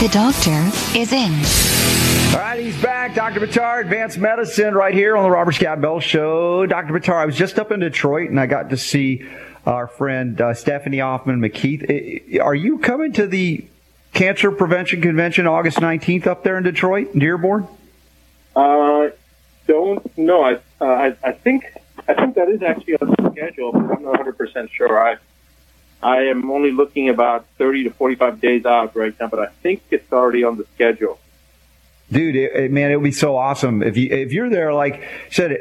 The doctor is in. All right, he's back. Dr. Buttar, Advanced Medicine, right here on the Robert Scott Bell Show. Dr. Buttar, I was just up in Detroit and I got to see our friend uh, Stephanie Hoffman McKeith. Are you coming to the Cancer Prevention Convention August 19th up there in Detroit, Dearborn? Uh, don't know. I, uh, I I think I think that is actually on the schedule, but I'm not 100 percent sure. I I am only looking about 30 to 45 days out right now, but I think it's already on the schedule. Dude, it, it- man, it would be so awesome if you if you're there. Like said,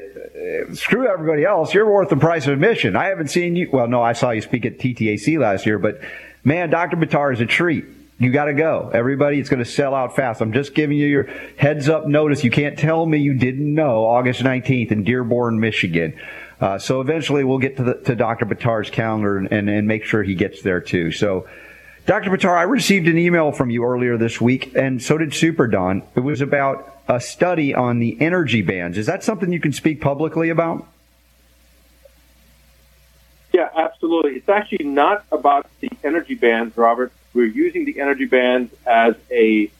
screw everybody else. You're worth the price of admission. I haven't seen you. Well, no, I saw you speak at TTAC last year, but man, Dr. Buttar is a treat. You got to go. Everybody, it's going to sell out fast. I'm just giving you your heads up notice. You can't tell me you didn't know August 19th in Dearborn, Michigan. Uh, so eventually we'll get to, the, to Dr. Buttar's calendar and, and, make sure he gets there too. So Dr. Buttar, I received an email from you earlier this week, and so did Super Don. It was about a study on the energy bands. Is that something you can speak publicly about? Yeah, absolutely. It's actually not about the energy bands, Robert. We're using the energy bands as a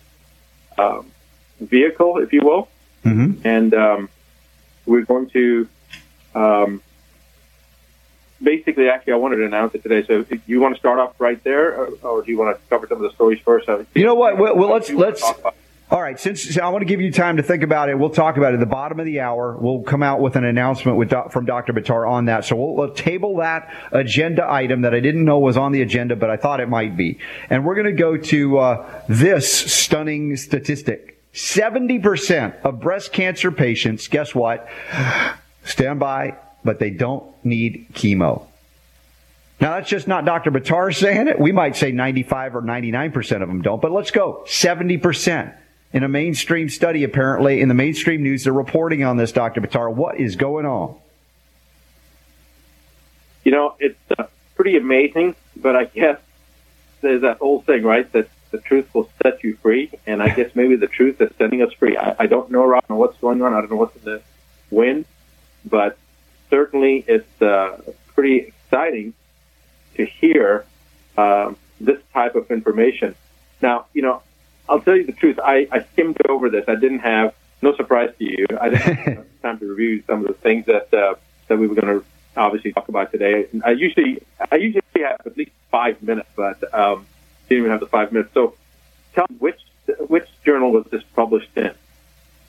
um, vehicle, if you will, Mm-hmm. and um, we're going to um, basically. Actually, I wanted to announce it today. So, if you want to start off right there, or, or do you want to cover some of the stories first? You know what? Well, well let's let's. All right, since I want to give you time to think about it, we'll talk about it at the bottom of the hour. We'll come out with an announcement with from Dr. Buttar on that. So we'll, we'll table that agenda item that I didn't know was on the agenda, but I thought it might be. And we're going to go to uh, this stunning statistic: seventy percent of breast cancer patients, guess what? Stand by, but they don't need chemo. Now that's just not Dr. Buttar saying it. We might say 95 or 99% of them don't, but let's go. 70%. In a mainstream study, apparently, in the mainstream news, they're reporting on this, Dr. Buttar. What is going on? You know, it's uh, pretty amazing, but I guess there's that old thing, right? That the truth will set you free, and I guess maybe the truth is setting us free. I, I don't know, Rob, what's going on. I don't know what's in the wind, but certainly it's uh, pretty exciting to hear um, this type of information. Now, you know, I'll tell you the truth. I, I skimmed over this. I didn't have no surprise to you. I didn't have time to review some of the things that uh, that we were going to obviously talk about today. I usually I usually have at least five minutes, but um, didn't even have the five minutes. So, tell me which which journal was this published in?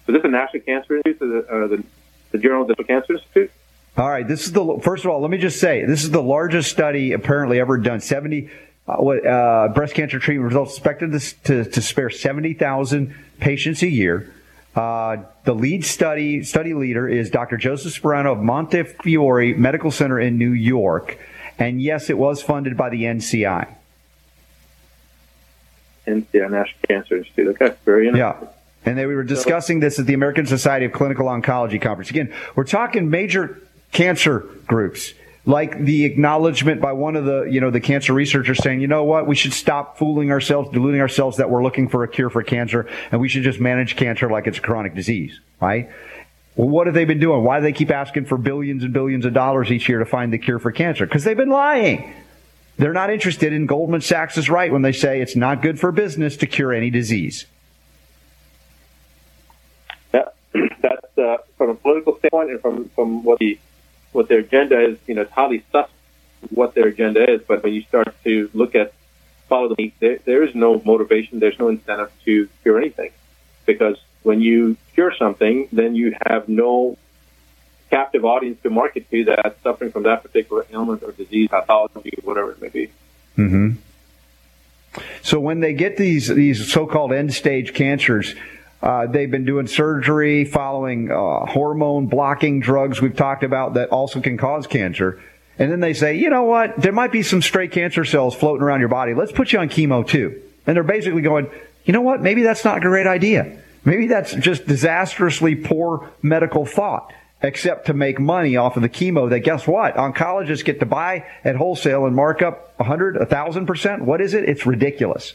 Was this the National Cancer Institute, or the, uh, the the Journal of the Cancer Institute? All right. This is the, first of all, let me just say, this is the largest study apparently ever done. 70, uh, what, uh, breast cancer treatment results expected to, to, to spare 70,000 patients a year. Uh, the lead study, study leader is Dr. Joseph Sparano of Montefiore Medical Center in New York. And yes, it was funded by the NCI. Yeah, National Cancer Institute. Okay, very interesting. Yeah. And they we were discussing this at the American Society of Clinical Oncology conference. Again, we're talking major cancer groups, like the acknowledgement by one of the, you know, the cancer researchers saying, you know what, we should stop fooling ourselves, deluding ourselves that we're looking for a cure for cancer, and we should just manage cancer like it's a chronic disease, right? Well, what have they been doing? Why do they keep asking for billions and billions of dollars each year to find the cure for cancer? Because they've been lying. They're not interested in Goldman Sachs is right when they say it's not good for business to cure any disease. That's uh, from a political standpoint and from from what the what their agenda is. You know, it's highly sus what their agenda is. But when you start to look at follow the lead, there, there is no motivation. There's no incentive to cure anything because when you cure something, then you have no captive audience to market to that's suffering from that particular ailment or disease, pathology, whatever it may be. hmm So when they get these these so-called end-stage cancers, uh, they've been doing surgery following uh, hormone blocking drugs we've talked about that also can cause cancer. And then they say, you know what? There might be some stray cancer cells floating around your body. Let's put you on chemo too. And they're basically going, you know what? Maybe that's not a great idea. Maybe that's just disastrously poor medical thought, except to make money off of the chemo that guess what? Oncologists get to buy at wholesale and mark up 100, 1,000%. What is it? It's ridiculous.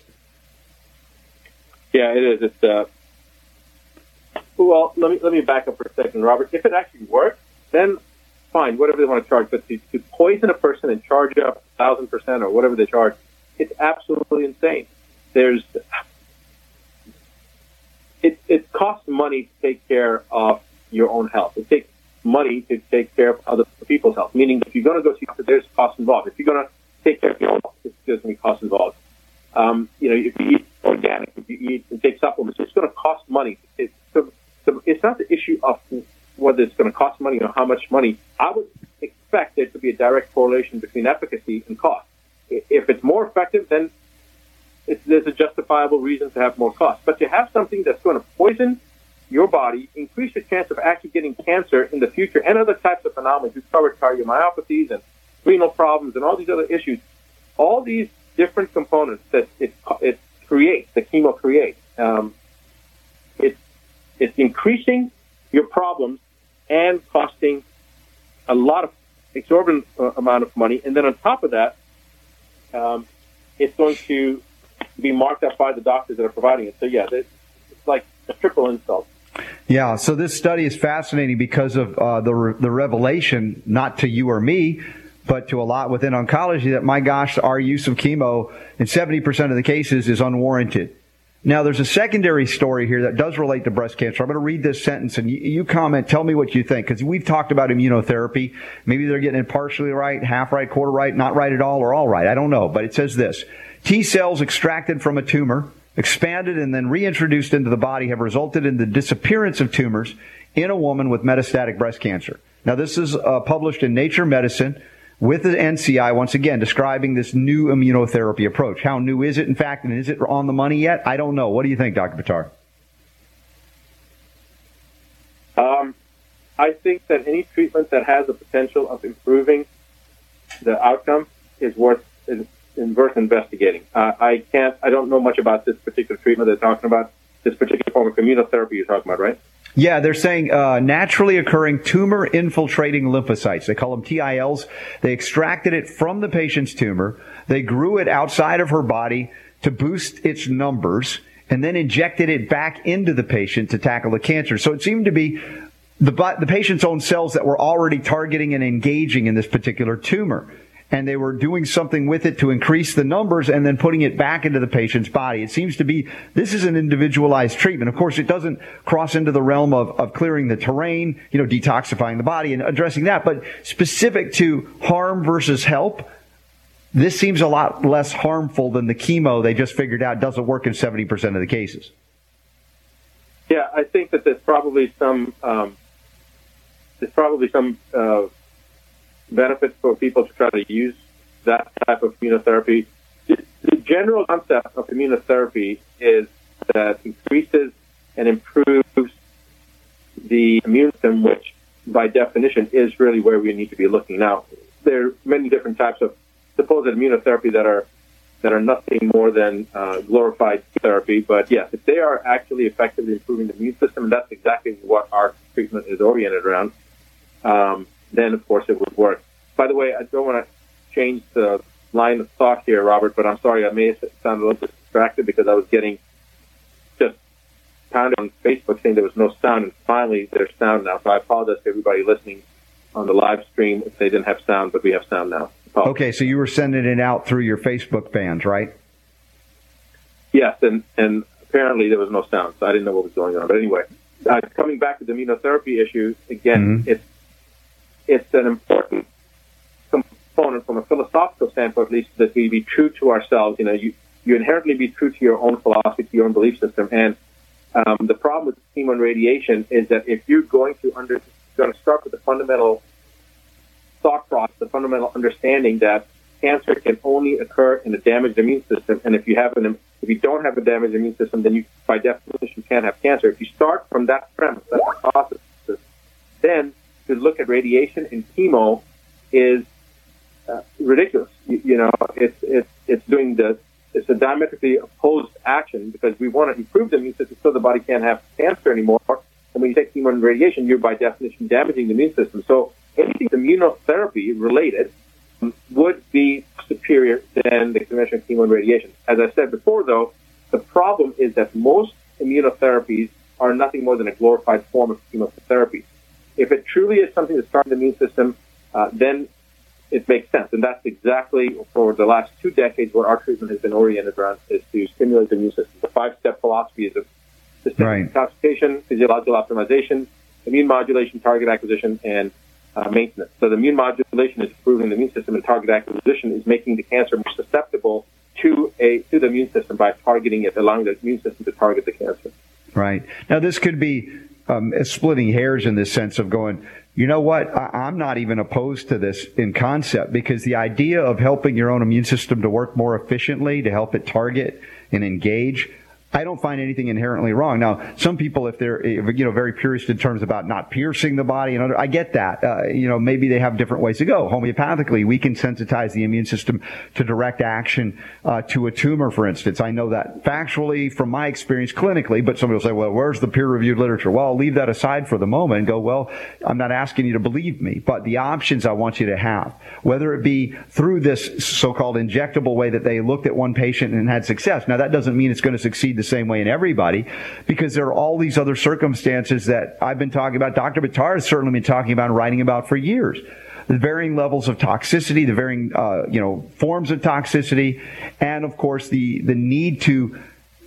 Yeah, it is. It's uh, well. Let me let me back up for a second, Robert. If it actually works, then fine, whatever they want to charge. But to, to poison a person and charge up thousand percent or whatever they charge, it's absolutely insane. There's it it costs money to take care of your own health. It takes money to take care of other people's health. Meaning, if you're going to go see, doctor, there's cost involved. If you're going to take care of your own health, there's going to be cost involved. Um, you know, if you eat organic, if you eat and take supplements, it's going to cost money. It's, so, it's not the issue of whether it's going to cost money or how much money. I would expect there to be a direct correlation between efficacy and cost. If it's more effective, then there's a justifiable reason to have more cost. But to have something that's going to poison your body, increase your chance of actually getting cancer in the future, and other types of phenomena. We've covered cardiomyopathies and renal problems and all these other issues. All these different components that it, it creates, the chemo creates. Um, it, it's increasing your problems and costing a lot of exorbitant uh, amount of money. And then on top of that, um, it's going to be marked up by the doctors that are providing it. So yeah, it's like a triple insult. Yeah, so this study is fascinating because of uh, the re- the revelation, not to you or me, but to a lot within oncology that my gosh, our use of chemo in 70% of the cases is unwarranted. Now, there's a secondary story here that does relate to breast cancer. I'm going to read this sentence and you, comment. Tell me what you think because we've talked about immunotherapy. Maybe they're getting it partially right, half right, quarter right, not right at all, or all right. I don't know. But it says this T cells extracted from a tumor, expanded and then reintroduced into the body have resulted in the disappearance of tumors in a woman with metastatic breast cancer. Now, this is uh, published in Nature Medicine with the NCI once again describing this new immunotherapy approach. How new is it, in fact, and is it on the money yet? I don't know. What do you think, Dr. Buttar? Um, I think that any treatment that has the potential of improving the outcome is worth is, is worth investigating. Uh, I can't. I don't know much about this particular treatment they're talking about. This particular form of immunotherapy you're talking about, right? Yeah, they're saying uh, naturally occurring tumor infiltrating lymphocytes. They call them TILs. They extracted it from the patient's tumor. They grew it outside of her body to boost its numbers and then injected it back into the patient to tackle the cancer. So it seemed to be the, the patient's own cells that were already targeting and engaging in this particular tumor and they were doing something with it to increase the numbers and then putting it back into the patient's body. It seems to be this is an individualized treatment. Of course, it doesn't cross into the realm of, of clearing the terrain, you know, detoxifying the body and addressing that, but specific to harm versus help. This seems a lot less harmful than the chemo they just figured out doesn't work in 70% of the cases. Yeah, I think that there's probably some um, there's probably some uh, benefits for people to try to use that type of immunotherapy. The, general concept of immunotherapy is that increases and improves the immune system, which by definition is really where we need to be looking. Now, there are many different types of supposed immunotherapy that are that are nothing more than uh, glorified therapy. But yes, if they are actually effectively improving the immune system, and that's exactly what our treatment is oriented around, um, then of course it would work. By the way, I don't want to change the line of thought here, Robert, but I'm sorry I may have sounded a little bit distracted because I was getting just pounded on Facebook saying there was no sound, and finally there's sound now. So I apologize to everybody listening on the live stream if they didn't have sound, but we have sound now. Apologies. Okay, so you were sending it out through your Facebook fans, right? Yes, and and apparently there was no sound, so I didn't know what was going on. But anyway, uh, coming back to the immunotherapy issue again, Mhm. it's it's an important component from a philosophical standpoint, at least, that we be true to ourselves. You know, you you inherently be true to your own philosophy, your own belief system, and um, the problem with chemo and radiation is that if you're going to under going to start with the fundamental thought process, the fundamental understanding that cancer can only occur in a damaged immune system, and if you have an if you don't have a damaged immune system, then you by definition can't have cancer. If you start from that premise, that process, then to look at radiation and chemo is uh, ridiculous. You, you know, it's it's it's doing the it's a diametrically opposed action because we want to improve the immune system so the body can't have cancer anymore. And when you take chemo and radiation, you're by definition damaging the immune system. So anything immunotherapy related would be superior than the conventional chemo and radiation. As I said before, though, the problem is that most immunotherapies are nothing more than a glorified form of chemotherapy. If it truly is something to start the immune system, uh, then it makes sense. And that's exactly for the last two decades what our treatment has been oriented around is to stimulate the immune system. The five step philosophy is of systemic Right. detoxification, physiological optimization, immune modulation, target acquisition, and uh, maintenance. So the immune modulation is improving the immune system, and target acquisition is making the cancer more susceptible to a to the immune system by targeting it, allowing the immune system to target the cancer. Right. Now, this could be um, splitting hairs in this sense of going, you know what? I- I'm not even opposed to this in concept because the idea of helping your own immune system to work more efficiently, to help it target and engage, I don't find anything inherently wrong. Now, some people, if they're you know very purist in terms about not piercing the body, and other, I get that. Uh, you know, maybe they have different ways to go. Homeopathically, we can sensitize the immune system to direct action uh, to a tumor, for instance. I know that factually from my experience clinically, but somebody will say, "Well, where's the peer-reviewed literature?" Well, I'll leave that aside for the moment and go, "Well, I'm not asking you to believe me, but the options I want you to have, whether it be through this so-called injectable way that they looked at one patient and had success. Now, that doesn't mean it's going to succeed same way in everybody because there are all these other circumstances that I've been talking about. Dr. Buttar has certainly been talking about and writing about for years. The varying levels of toxicity, the varying, uh, you know, forms of toxicity, and of course the, the need to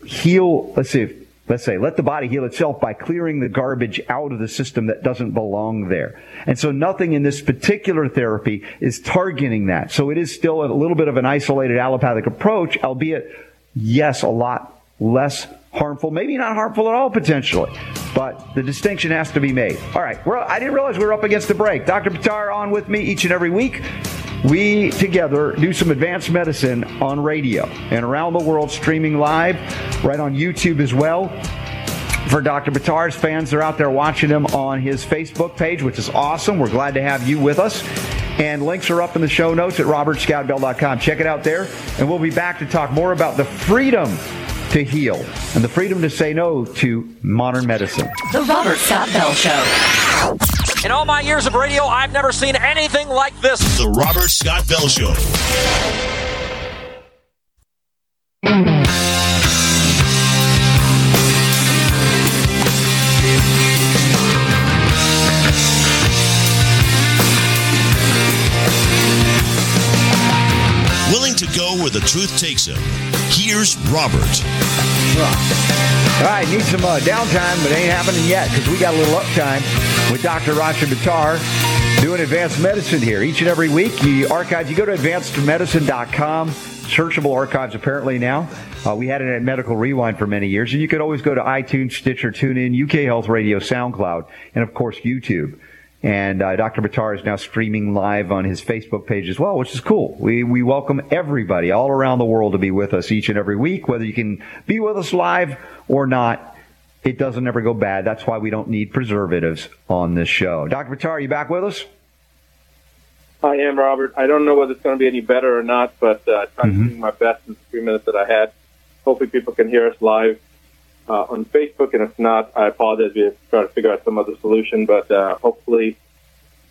heal, let's see, let's say, let the body heal itself by clearing the garbage out of the system that doesn't belong there. And so nothing in this particular therapy is targeting that. So it is still a little bit of an isolated allopathic approach, albeit, yes, a lot less harmful, maybe not harmful at all potentially. But the distinction has to be made. All right, we're, I didn't realize we were up against the break. Dr. Buttar on with me each and every week. We together do some advanced medicine on radio and around the world, streaming live, right on YouTube as well for Dr. Buttar's fans. They're out there watching him on his Facebook page, which is awesome. We're glad to have you with us. And links are up in the show notes at robertscottbell.com. Check it out there. And we'll be back to talk more about the freedom to heal and the freedom to say no to modern medicine. The Robert Scott Bell Show. In all my years of radio, I've never seen anything like this. The Robert Scott Bell Show. Willing to go where the truth takes him. Here's Robert. All right, need some uh, downtime, but ain't happening yet because we got a little uptime with Dr. Rasha Buttar doing advanced medicine here each and every week. You archive, you go to advancedmedicine.com, searchable archives apparently now. Uh, we had it at Medical Rewind for many years, and you could always go to iTunes, Stitcher, TuneIn, UK Health Radio, SoundCloud, and of course YouTube. And uh, Dr. Buttar is now streaming live on his Facebook page as well, which is cool. We we welcome everybody all around the world to be with us each and every week, whether you can be with us live or not. It doesn't ever go bad. That's why we don't need preservatives on this show. Dr. Buttar, are you back with us? I am Robert. I don't know whether it's going to be any better or not, but uh, I tried Mm-hmm. to do my best in the three minutes that I had. Hopefully, people can hear us live uh, on Facebook, and if not, I apologize. We're trying to figure out some other solution, but uh, hopefully,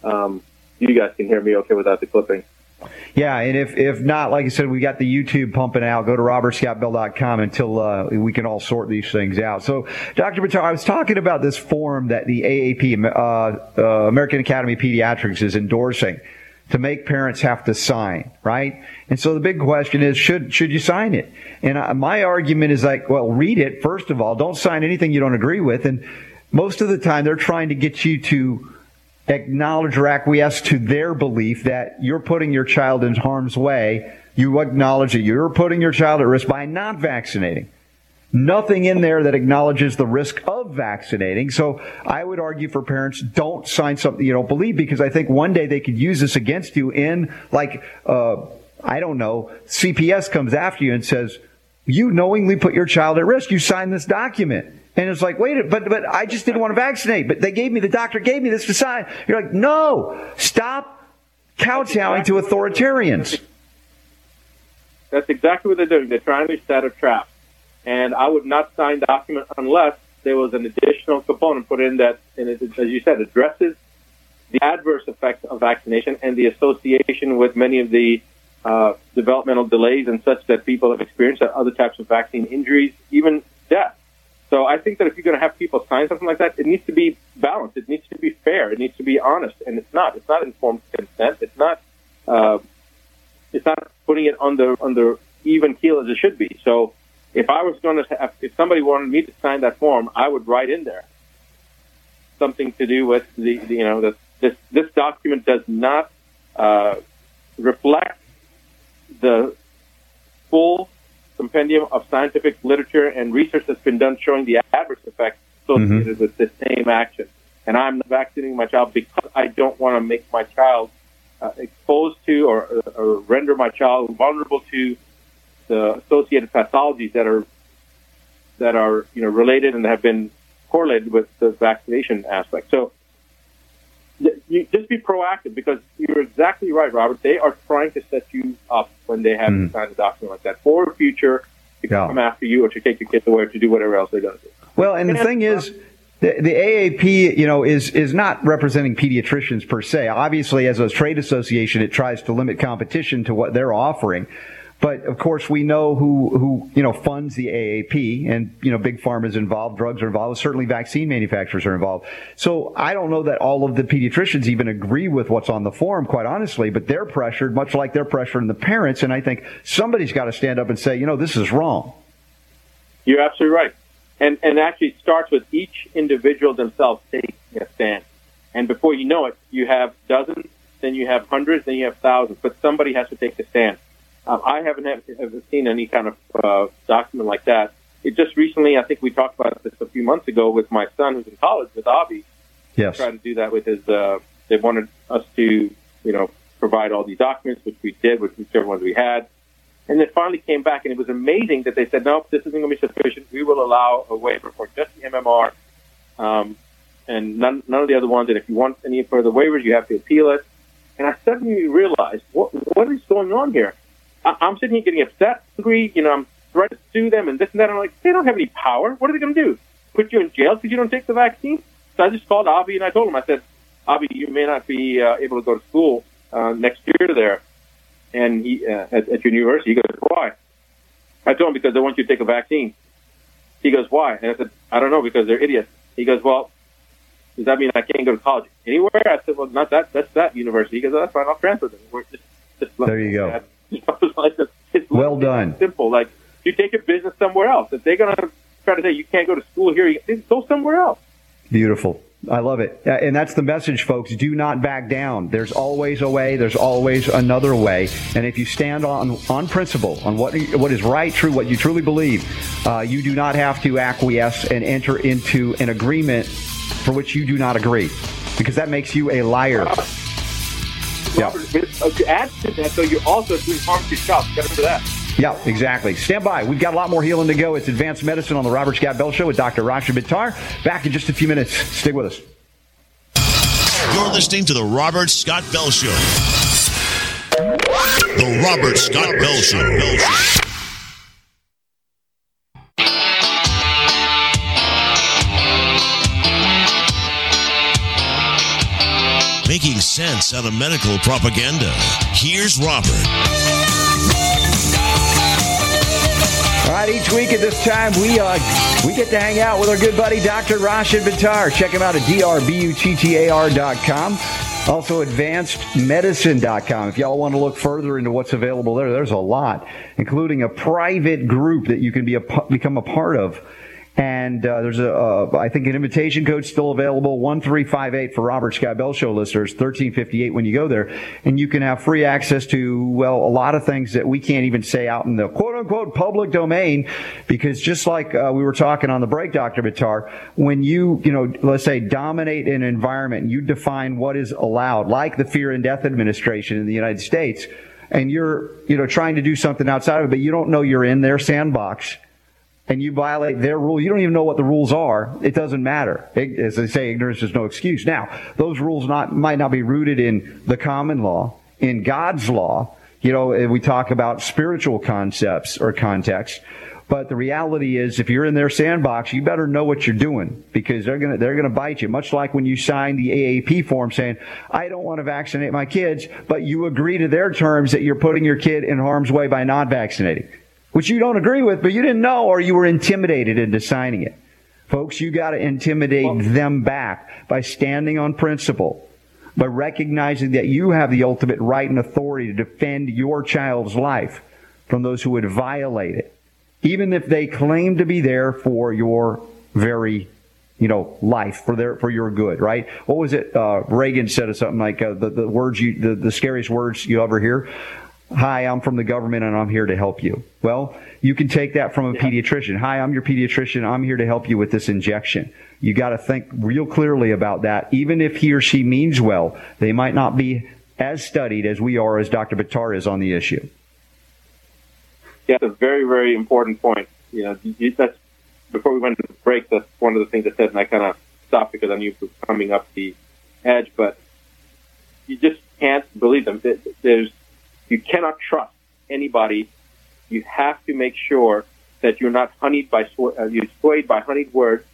um, you guys can hear me okay without the clipping. Yeah, and if if not, like I said, we got the YouTube pumping out. Go to robertscottbell.com until uh, we can all sort these things out. So, Dr. Buttar, I was talking about this form that the AAP, uh, uh, American Academy of Pediatrics, is endorsing to make parents have to sign, right? And so the big question is, should should you sign it? And I, my argument is like, well, read it first of all. Don't sign anything you don't agree with. And most of the time, they're trying to get you to acknowledge or acquiesce to their belief that you're putting your child in harm's way. You acknowledge that you're putting your child at risk by not vaccinating. Nothing in there that acknowledges the risk of vaccinating. So I would argue for parents, don't sign something you don't believe because I think one day they could use this against you in like, uh, I don't know, CPS comes after you and says, you knowingly put your child at risk. You signed this document. And it's like, wait, but, but I just didn't want to vaccinate, but they gave me, the doctor gave me this to sign. You're like, no, stop kowtowing to authoritarians. That's exactly what they're doing. They're trying to set a trap. And I would not sign the document unless there was an additional component put in that, and it, as you said, addresses the adverse effects of vaccination and the association with many of the uh, developmental delays and such that people have experienced, other types of vaccine injuries, even death. So I think that if you're going to have people sign something like that, it needs to be balanced. It needs to be fair. It needs to be honest, and it's not. It's not informed consent. It's not. Uh, it's not putting it on the on the even keel as it should be. So if I was going to have, if somebody wanted me to sign that form, I would write in there something to do with the, the you know that this this document does not uh, reflect the full compendium of scientific literature and research that's been done showing the adverse effects associated mm-hmm. with the same action. And I'm vaccinating my child because I don't want to make my child uh, exposed to or, or render my child vulnerable to the associated pathologies that are that are you know related and have been correlated with the vaccination aspect. So you just be proactive because you're exactly right, Robert. They are trying to set you up when they have mm. sign a document like that for a future to yeah. come after you or to take your kids away or to do whatever else they're going to do. Well, and, and the thing is. The, the, AAP, you know, is is not representing pediatricians per se. Obviously, as a trade association, it tries to limit competition to what they're offering. But of course, we know who, who, you know, funds the AAP and, you know, big pharma is involved, drugs are involved, certainly vaccine manufacturers are involved. So I don't know that all of the pediatricians even agree with what's on the form, quite honestly, but they're pressured, much like they're pressuring the parents. And I think somebody's got to stand up and say, you know, this is wrong. You're absolutely right. And, and actually starts with each individual themselves taking a stand. And before you know it, you have dozens, then you have hundreds, then you have thousands, but somebody has to take the stand. Um, I haven't have, seen any kind of uh, document like that. It just recently, I think we talked about this a few months ago with my son who's in college with Avi. Yes. Tried to do that with his. Uh, they wanted us to, you know, provide all these documents, which we did, with whichever ones we had. And then finally came back, and it was amazing that they said, no, this isn't going to be sufficient. We will allow a waiver for just the MMR um, and none, none of the other ones. And if you want any further waivers, you have to appeal it. And I suddenly realized, what, what is going on here? I, am sitting here getting upset, angry. You know, I'm trying to sue them and this and that. I'm like, they don't have any power. What are they going to do? Put you in jail because you don't take the vaccine? So I just called Avi and I told him, I said, Avi, you may not be uh, able to go to school uh, next year there, and he uh, at, at your university. He goes, why? I told him because they want you to take a vaccine. He goes, why? And I said, I don't know because they're idiots. He goes, well, does that mean I can't go to college anywhere? I said, well, not that. That's that university. He goes, oh, that's fine. I'll transfer them. We're just, just there you go. That. like it's well done. Simple. Like you take your business somewhere else. If they're gonna try to say you can't go to school here, you go somewhere else. Beautiful. I love it. And that's the message, folks. Do not back down. There's always a way. There's always another way. And if you stand on, on principle, on what, what is right, true, what you truly believe, uh, you do not have to acquiesce and enter into an agreement for which you do not agree because that makes you a liar. Robert, yeah. to add to that, though, you're also doing harm to yourself. Get into that. Yeah, exactly. Stand by. We've got a lot more healing to go. It's Advanced Medicine on the Robert Scott Bell Show with Dr. Rashid Buttar. Back in just a few minutes. Stick with us. You're listening to the Robert Scott Bell Show. The Robert Scott Bell Show. Bell Show. Making sense out of medical propaganda. Here's Robert. All right, each week at this time, we uh, we get to hang out with our good buddy Dr. Rashid Buttar. Check him out at drbuttar.com. Also, advancedmedicine.com. If y'all want to look further into what's available there, there's a lot, including a private group that you can be a, become a part of and uh, there's a, uh, I think an invitation code still available, 1358 for Robert Scott Bell Show listeners, 1358 when you go there. And you can have free access to, well, a lot of things that we can't even say out in the quote unquote public domain. Because just like uh, we were talking on the break, Dr. Buttar, when you, you know, let's say dominate an environment, you define what is allowed, like the Fear and Death Administration in the United States, and you're, you know, trying to do something outside of it, but you don't know you're in their sandbox and you violate their rule, you don't even know what the rules are. It doesn't matter. As they say, ignorance is no excuse. Now, those rules not, might not be rooted in the common law, in God's law. You know, we talk about spiritual concepts or context. But the reality is, if you're in their sandbox, you better know what you're doing because they're gonna they're gonna bite you. Much like when you sign the AAP form saying, "I don't want to vaccinate my kids," but you agree to their terms that you're putting your kid in harm's way by not vaccinating, which you don't agree with, but you didn't know or you were intimidated into signing it. Folks, you got to intimidate well, them back by standing on principle by recognizing that you have the ultimate right and authority to defend your child's life from those who would violate it even if they claim to be there for your very you know, life for their for your good, right? What was it? Uh, Reagan said or something like uh, the the words you the, the scariest words you ever hear. Hi, I'm from the government and I'm here to help you. Well, you can take that from a yeah. pediatrician. Hi, I'm your pediatrician. I'm here to help you with this injection. You got to think real clearly about that. Even if he or she means well, they might not be as studied as we are, as Dr. Buttar is on the issue. Yeah, that's a very, very important point. You know, that's before we went to break. That's one of the things I said, and I kind of stopped because I knew it was coming up the edge. But you just can't believe them. There's, you cannot trust anybody. You have to make sure that you're not honeyed by uh, you're swayed by honeyed words,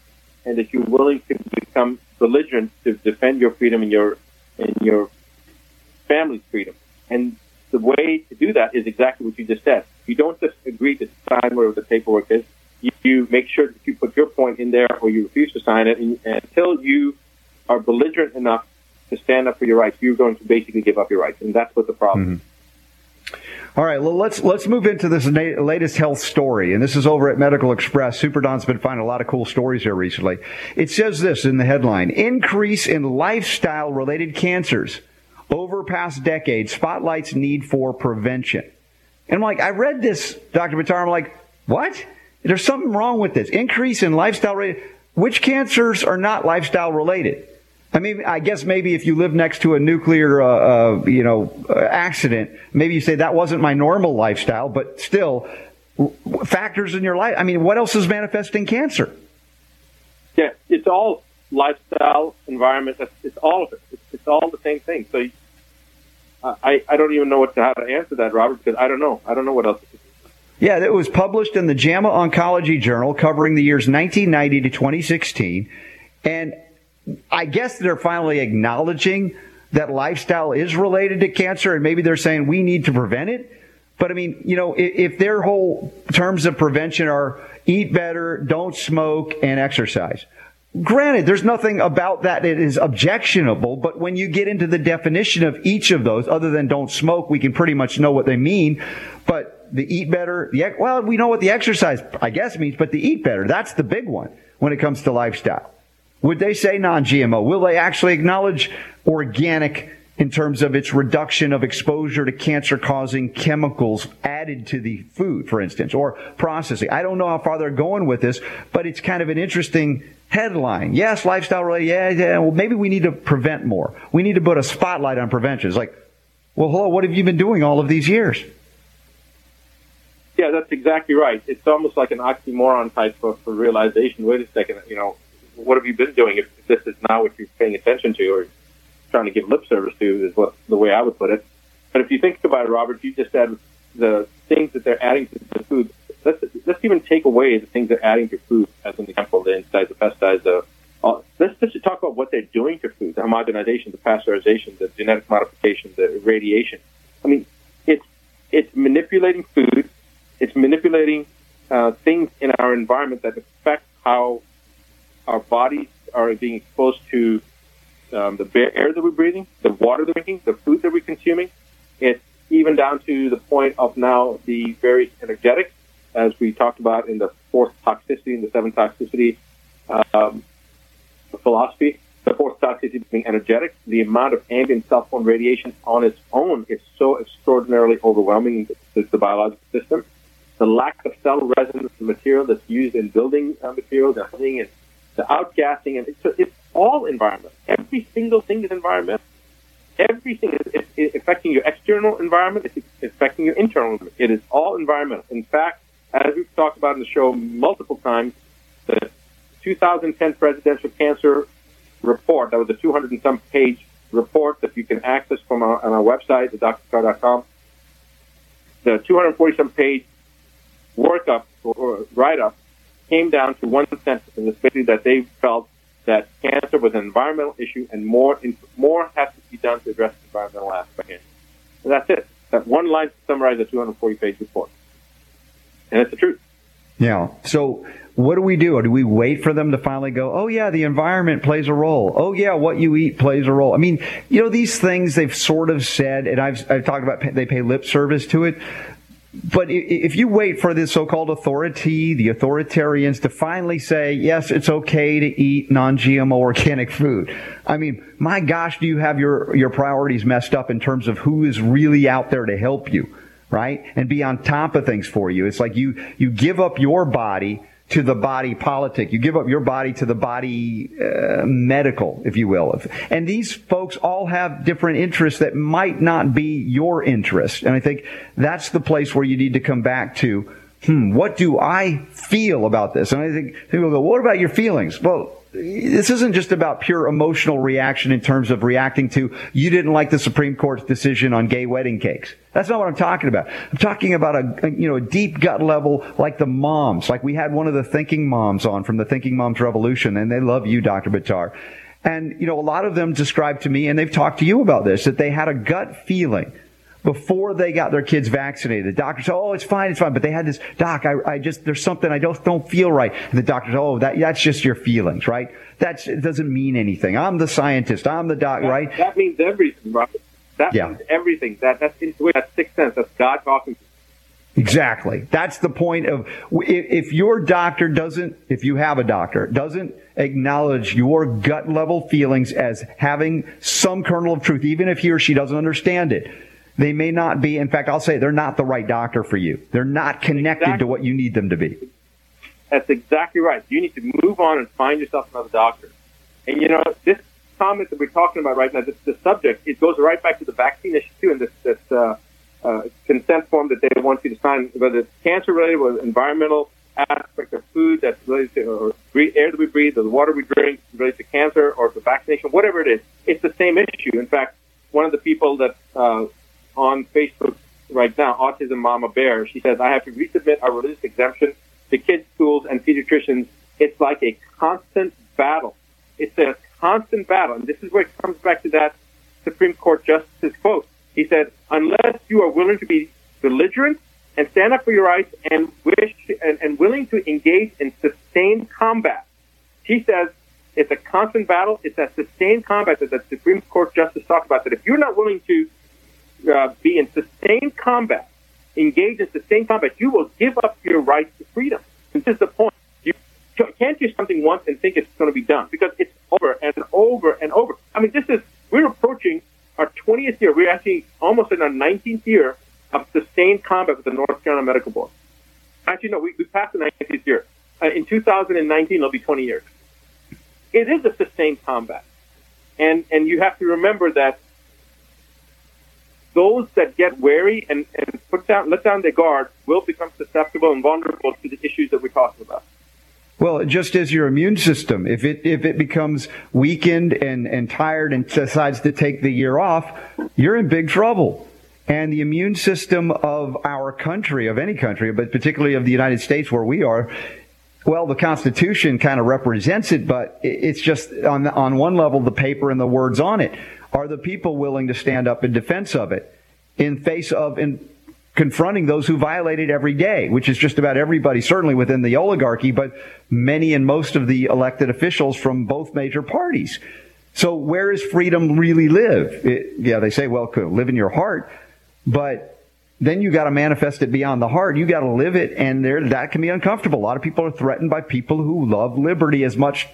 and that you're willing to become belligerent to defend your freedom and your and your family's freedom. And the way to do that is exactly what you just said. You don't just agree to sign whatever the paperwork is. You, you make sure that you put your point in there or you refuse to sign it. And, and until you are belligerent enough to stand up for your rights, you're going to basically give up your rights. And that's what the problem mm-hmm. All right, well let's let's move into this na- latest health story, and this is over at Medical Express. Super Don's been finding a lot of cool stories here recently. It says this in the headline: increase in lifestyle-related cancers over past decades spotlights need for prevention. And I'm like, I read this, Dr. Buttar. I'm like, what? There's something wrong with this. Increase in lifestyle related. Which cancers are not lifestyle related? I mean, I guess maybe if you live next to a nuclear, uh, uh, you know, uh, accident, maybe you say that wasn't my normal lifestyle, but still, w- factors in your life. I mean, what else is manifesting cancer? Yeah, it's all lifestyle, environment. It's all of it. It's, it's all the same thing. So I, I don't even know what to, how to answer that, Robert, because I don't know. I don't know what else. Yeah, it was published in the JAMA Oncology Journal covering the years 1990 to 2016. And I guess they're finally acknowledging that lifestyle is related to cancer, and maybe they're saying we need to prevent it. But I mean, you know, if, if their whole terms of prevention are eat better, don't smoke, and exercise, Granted, there's nothing about that that is objectionable, but when you get into the definition of each of those, other than don't smoke, we can pretty much know what they mean. But the eat better, the, well, we know what the exercise, I guess, means, but the eat better, that's the big one when it comes to lifestyle. Would they say non-GMO? Will they actually acknowledge organic in terms of its reduction of exposure to cancer causing chemicals added to the food, for instance, or processing. I don't know how far they're going with this, but it's kind of an interesting headline. Yes, lifestyle related. Yeah, yeah. Well, maybe we need to prevent more. We need to put a spotlight on prevention. It's like, well, hello, what have you been doing all of these years? Yeah, that's exactly right. It's almost like an oxymoron type of realization. Wait a second, you know, what have you been doing if this is not what you're paying attention to or trying to give lip service to is what the way I would put it. But if you think about it, Robert, you just said the things that they're adding to the food. Let's let's even take away the things they're adding to food as an example, the insecticides, the pesticides. The, uh, let's just talk about what they're doing to food: the homogenization, the pasteurization, the genetic modification, the radiation. I mean, it's it's manipulating food. It's manipulating uh, things in our environment that affect how our bodies are being exposed to um, the air that we're breathing, the water that we're drinking, the food that we're consuming. It's even down to the point of now the very energetic, as we talked about in the fourth toxicity and the seventh toxicity um, philosophy. The fourth toxicity being energetic, the amount of ambient cell phone radiation on its own is so extraordinarily overwhelming to the biological system. The lack of cell resonance material that's used in building uh, materials and the outgassing, and it's, it's all environment. Every single thing is environment. Everything is, is, affecting your external environment. It's affecting your internal environment. It is all environmental. In fact, as we've talked about in the show multiple times, the 2010 presidential cancer report, that was a 200 and some page report that you can access from our, on our website, thedrcar.com, the 247 page workup or, or write up came down to one sentence, and it's basically that they felt that cancer was an environmental issue and more in, more has to be done to address the environmental aspect. And that's it. That one line to summarize a 240 page report. And it's the truth. Yeah. So what do we do? Do we wait for them to finally go, oh, yeah, the environment plays a role. Oh, yeah, what you eat plays a role. I mean, you know, these things they've sort of said, and I've, I've talked about they pay lip service to it. But if you wait for the so-called authority, the authoritarians to finally say, yes, it's okay to eat non-GMO organic food. I mean, my gosh, do you have your, your priorities messed up in terms of who is really out there to help you, right? And be on top of things for you. It's like you, you give up your body to the body politic. You give up your body to the body uh, medical, if you will. And these folks all have different interests that might not be your interest. And I think that's the place where you need to come back to, hmm, what do I feel about this? And I think people go, what about your feelings? Well, this isn't just about pure emotional reaction in terms of reacting to you didn't like the Supreme Court's decision on gay wedding cakes. That's not what I'm talking about. I'm talking about a, you know a deep gut level like the moms. Like we had one of the thinking moms on from the Thinking Moms Revolution, and they love you, Dr. Buttar. And you know a lot of them described to me, and they've talked to you about this, that they had a gut feeling before they got their kids vaccinated. The doctor said, "Oh, it's fine, it's fine," but they had this doc. I, I just there's something I don't don't feel right, and the doctor said, "Oh, that that's just your feelings, right? That doesn't mean anything. I'm the scientist. I'm the doc, that, right? That means everything, right? That yeah. means everything. That that's intuition. That's sixth sense. That's God talking. Exactly. That's the point of if your doctor doesn't, if you have a doctor, doesn't acknowledge your gut level feelings as having some kernel of truth, even if he or she doesn't understand it they may not be, in fact, I'll say they're not the right doctor for you. They're not connected exactly. to what you need them to be. That's exactly right. You need to move on and find yourself another doctor. And you know, this comment that we're talking about right now, this, this subject, it goes right back to the vaccine issue too, and this, this uh, uh, consent form that they want you to sign, whether it's cancer related or environmental aspect of food that's related to or air that we breathe, or the water we drink related to cancer or the vaccination, whatever it is, it's the same issue. In fact, one of the people that uh, on Facebook right now, Autism Mama Bear. She says, I have to resubmit our religious exemption to kids' schools and pediatricians. It's like a constant battle. It's a constant battle. And this is where it comes back to that Supreme Court justice quote. He said, unless you are willing to be belligerent and stand up for your rights and wish and, and willing to engage in sustained combat, she says it's a constant battle. It's a sustained combat that the Supreme Court justice talked about. That if you're not willing to uh, be in sustained combat, engage in sustained combat, you will give up your right to freedom. This is the point. You can't do something once and think it's going to be done because it's over and over and over. I mean, this is, we're approaching our 20th year. We're actually almost in our 19th year of sustained combat with the North Carolina Medical Board. Actually, no, we, we passed the 19th year. Uh, in 2019, it'll be 20 years. It is a sustained combat. And, and you have to remember that those that get wary and, and put down, let down their guard will become susceptible and vulnerable to the issues that we're talking about. Well, just as your immune system, if it if it becomes weakened and, and tired and decides to take the year off, you're in big trouble. And the immune system of our country, of any country, but particularly of the United States where we are, well, the Constitution kind of represents it, but it's just on on one level the paper and the words on it. Are the people willing to stand up in defense of it in face of in confronting those who violate it every day, which is just about everybody, certainly within the oligarchy, but many and most of the elected officials from both major parties. So where does freedom really live? It, yeah, they say, well, live in your heart, but then you got to manifest it beyond the heart. You got to live it, and there that can be uncomfortable. A lot of people are threatened by people who love liberty as much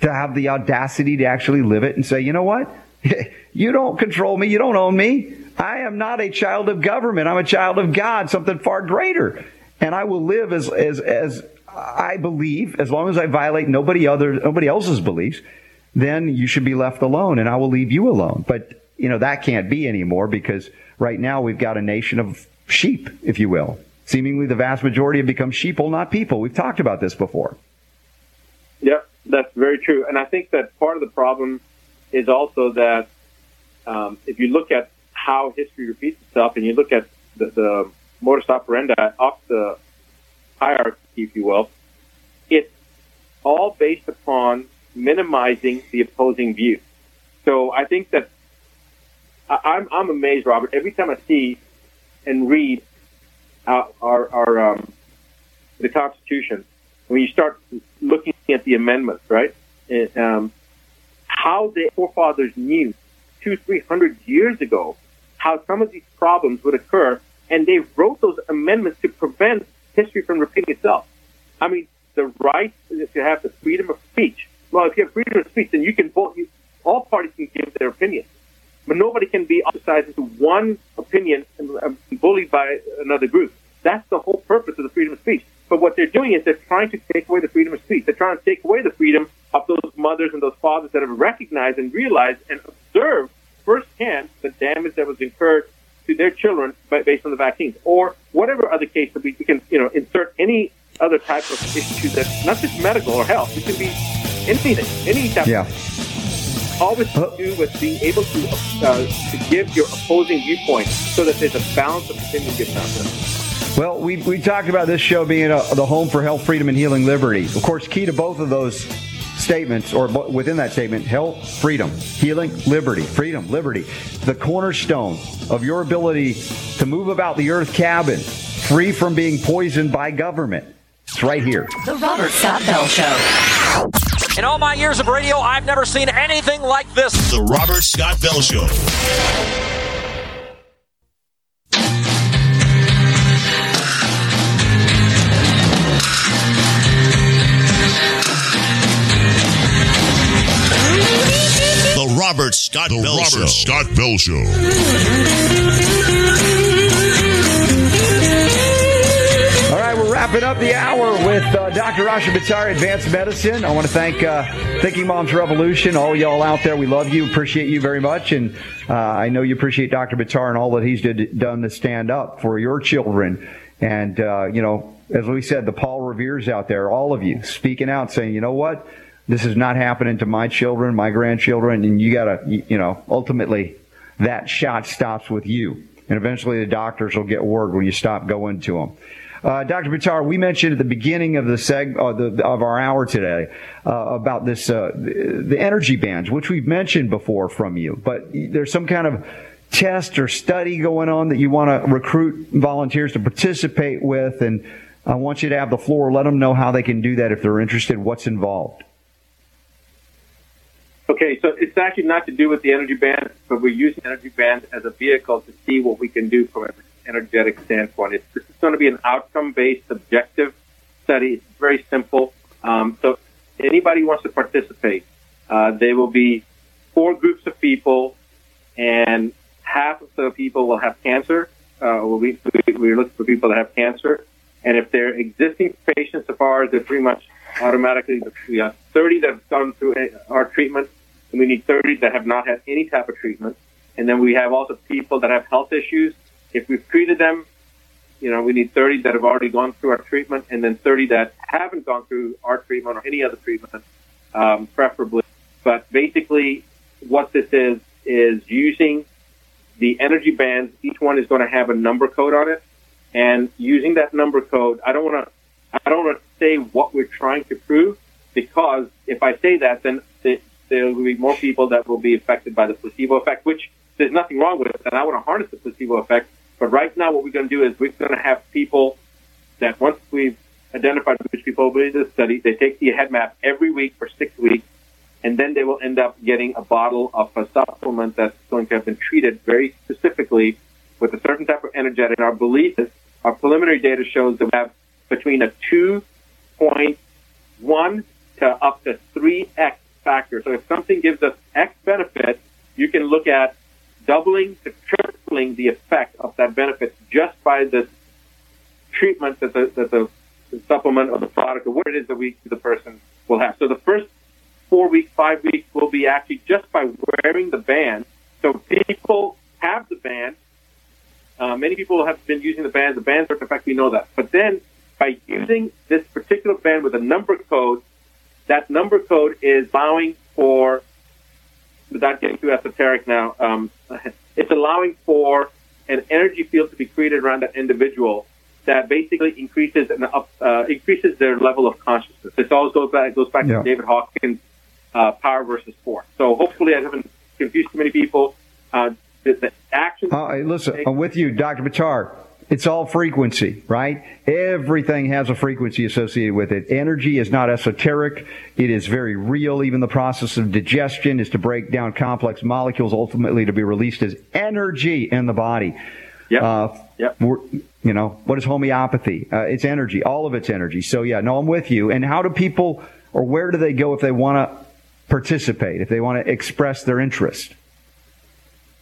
to have the audacity to actually live it and say, you know what? you don't control me. You don't own me. I am not a child of government. I'm a child of God, something far greater. And I will live as, as, as I believe, as long as I violate nobody other, nobody else's beliefs, then you should be left alone and I will leave you alone. But, you know, that can't be anymore because right now we've got a nation of sheep, if you will. Seemingly the vast majority have become sheeple, not people. We've talked about this before. Yep, that's very true. And I think that part of the problem is also that um, if you look at how history repeats itself and you look at the, the modus operandi off the hierarchy, if you will, it's all based upon minimizing the opposing view. So I think that I, I'm, I'm amazed, Robert. Every time I see and read our, our, our um, the Constitution, when you start looking at the amendments, right? It, um, how the forefathers knew two, three hundred years ago how some of these problems would occur, and they wrote those amendments to prevent history from repeating itself. I mean, the right to have the freedom of speech. Well, if you have freedom of speech, then you can vote. You, all parties can give their opinion, but nobody can be ostracized into one opinion and bullied by another group. That's the whole purpose of the freedom of speech. But what they're doing is they're trying to take away the freedom of speech. They're trying to take away the freedom of those mothers and those fathers that have recognized and realized and observed firsthand the damage that was incurred to their children based on the vaccines, or whatever other case that we, we can, you know, insert any other type of issue that's not just medical or health. It can be anything, any type. Yeah. Always to do with being able to uh, to give your opposing viewpoint so that there's a balance of opinion gets out there. Well, we, we talked about this show being a, the home for health, freedom, and healing liberty. Of course, key to both of those statements, or within that statement, health, freedom, healing, liberty, freedom, liberty, the cornerstone of your ability to move about the earth cabin free from being poisoned by government. It's right here. The Robert Scott Bell Show. In all my years of radio, I've never seen anything like this. The Robert Scott Bell Show. Scott The Bell Robert Show. Scott Bell Show. All right, we're wrapping up the hour with uh, Dr. Rashid Buttar, Advanced Medicine. I want to thank uh, Thinking Moms Revolution, all y'all out there. We love you, appreciate you very much, and uh, I know you appreciate Dr. Buttar and all that he's did, done to stand up for your children. And uh, you know, as we said, the Paul Revere's out there, all of you speaking out, saying, you know what, this is not happening to my children, my grandchildren, and you gotta, you know, ultimately, that shot stops with you, and eventually the doctors will get word when you stop going to them. Uh, Dr. Buttar, we mentioned at the beginning of the seg uh, the, of our hour today uh, about this uh, the energy bands, which we've mentioned before from you, but there's some kind of test or study going on that you want to recruit volunteers to participate with, and I want you to have the floor. Let them know how they can do that if they're interested. What's involved? Okay, so it's actually not to do with the energy band, but we're using energy band as a vehicle to see what we can do from an energetic standpoint. It's, this is going to be an outcome-based, objective study. It's very simple. Um, so anybody who wants to participate, uh, there will be four groups of people, and half of the people will have cancer. Uh, we, we're looking for people that have cancer, and if they're existing patients, so ours, they're pretty much automatically, we have 30 that have gone through our treatment, and we need 30 that have not had any type of treatment. And then we have also people that have health issues. If we've treated them, you know, we need 30 that have already gone through our treatment, and then 30 that haven't gone through our treatment or any other treatment, um, preferably. But basically, what this is is using the energy bands. Each one is going to have a number code on it, and using that number code, I don't want to, I don't want to say what we're trying to prove because if I say that, then the, there will be more people that will be affected by the placebo effect, which there's nothing wrong with it, and I want to harness the placebo effect. But right now, what we're going to do is we're going to have people that once we've identified which people will be the study, they take the head map every week for six weeks, and then they will end up getting a bottle of a supplement that's going to have been treated very specifically with a certain type of energetic. And our belief is, our preliminary data shows that we have between a 2.1 to up to 3x factor. So if something gives us X benefit, you can look at doubling to tripling the effect of that benefit just by the treatment that the, that the, supplement or the product or what it is that we the person will have. So the first four weeks, five weeks will be actually just by wearing the band. So people have the band. Uh, many people have been using the bands. The bands are effect. We know that. But then by using this particular band with a number code, that number code is allowing for, without getting too esoteric now, um, it's allowing for an energy field to be created around that individual that basically increases and up, uh, increases their level of consciousness. This always goes back goes back Yeah. to David Hawkins' uh, power versus force. So hopefully, I haven't confused too many people. Uh, the, the actions. Uh, listen, I'm with you, Dr. Buttar. It's all frequency, right? Everything has a frequency associated with it. Energy is not esoteric. It is very real. Even the process of digestion is to break down complex molecules ultimately to be released as energy in the body. Yep. Uh, Yep. You know, what is homeopathy? Uh, it's energy. All of it's energy. So yeah, no, I'm with you. And how do people, or where do they go if they want to participate, if they want to express their interest?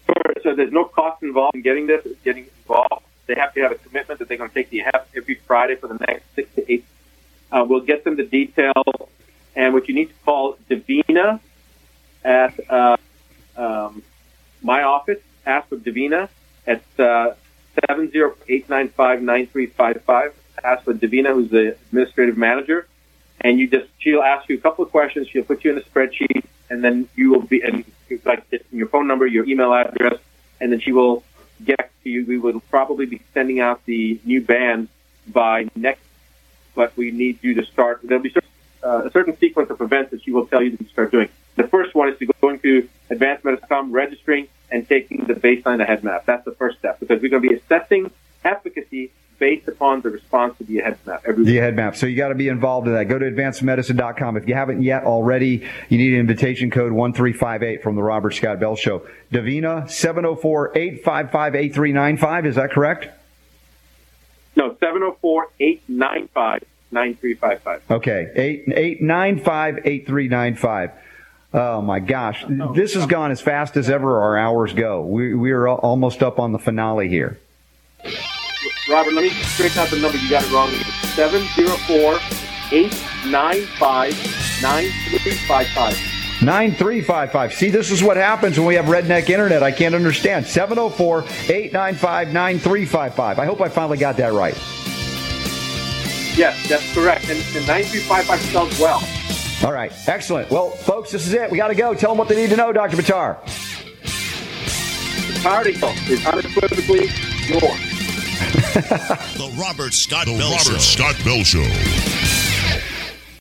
Sure. So there's no cost involved in getting this, getting involved. They have to have a commitment that they're going to take the app every Friday for the next six to eight. Uh, we'll get them the details, and what you need to call Davina at uh, um, my office. Ask for Davina at uh, seven zero eight nine five nine three five five. Ask for Davina, who's the administrative manager, and you just she'll ask you a couple of questions. She'll put you in a spreadsheet, and then you will be and like your phone number, your email address, and then she will get to you. We will probably be sending out the new bands by next, but we need you to start. There'll be uh, a certain sequence of events that she will tell you to start doing. The first one is to go into advancedmedicine.com, registering, and taking the baseline ahead map. That's the first step because we're going to be assessing efficacy based upon the response to the ahead map. Every The head map. So you got to be involved in that. Go to advancedmedicine.com. If you haven't yet already, you need an invitation code 1358 from the Robert Scott Bell Show. Davina, 704-855-8395. Is that correct? No, 704-895-9355. Okay. 895-8395. Oh my gosh. This has gone as fast as ever our hours go. We, we are almost up on the finale here. Robert, let me straighten out the number. You got it wrong. It's 704-895-9355. 9355. See, this is what happens when we have redneck internet. I can't understand. 704 895 9355. I hope I finally got that right. Yes, that's correct. And, and 9355 spells well. All right. Excellent. Well, folks, this is it. We got to go. Tell them what they need to know, Dr. Buttar. The heal is unequivocally yours. The Robert Scott The Bell Robert Show. Scott Bell Show.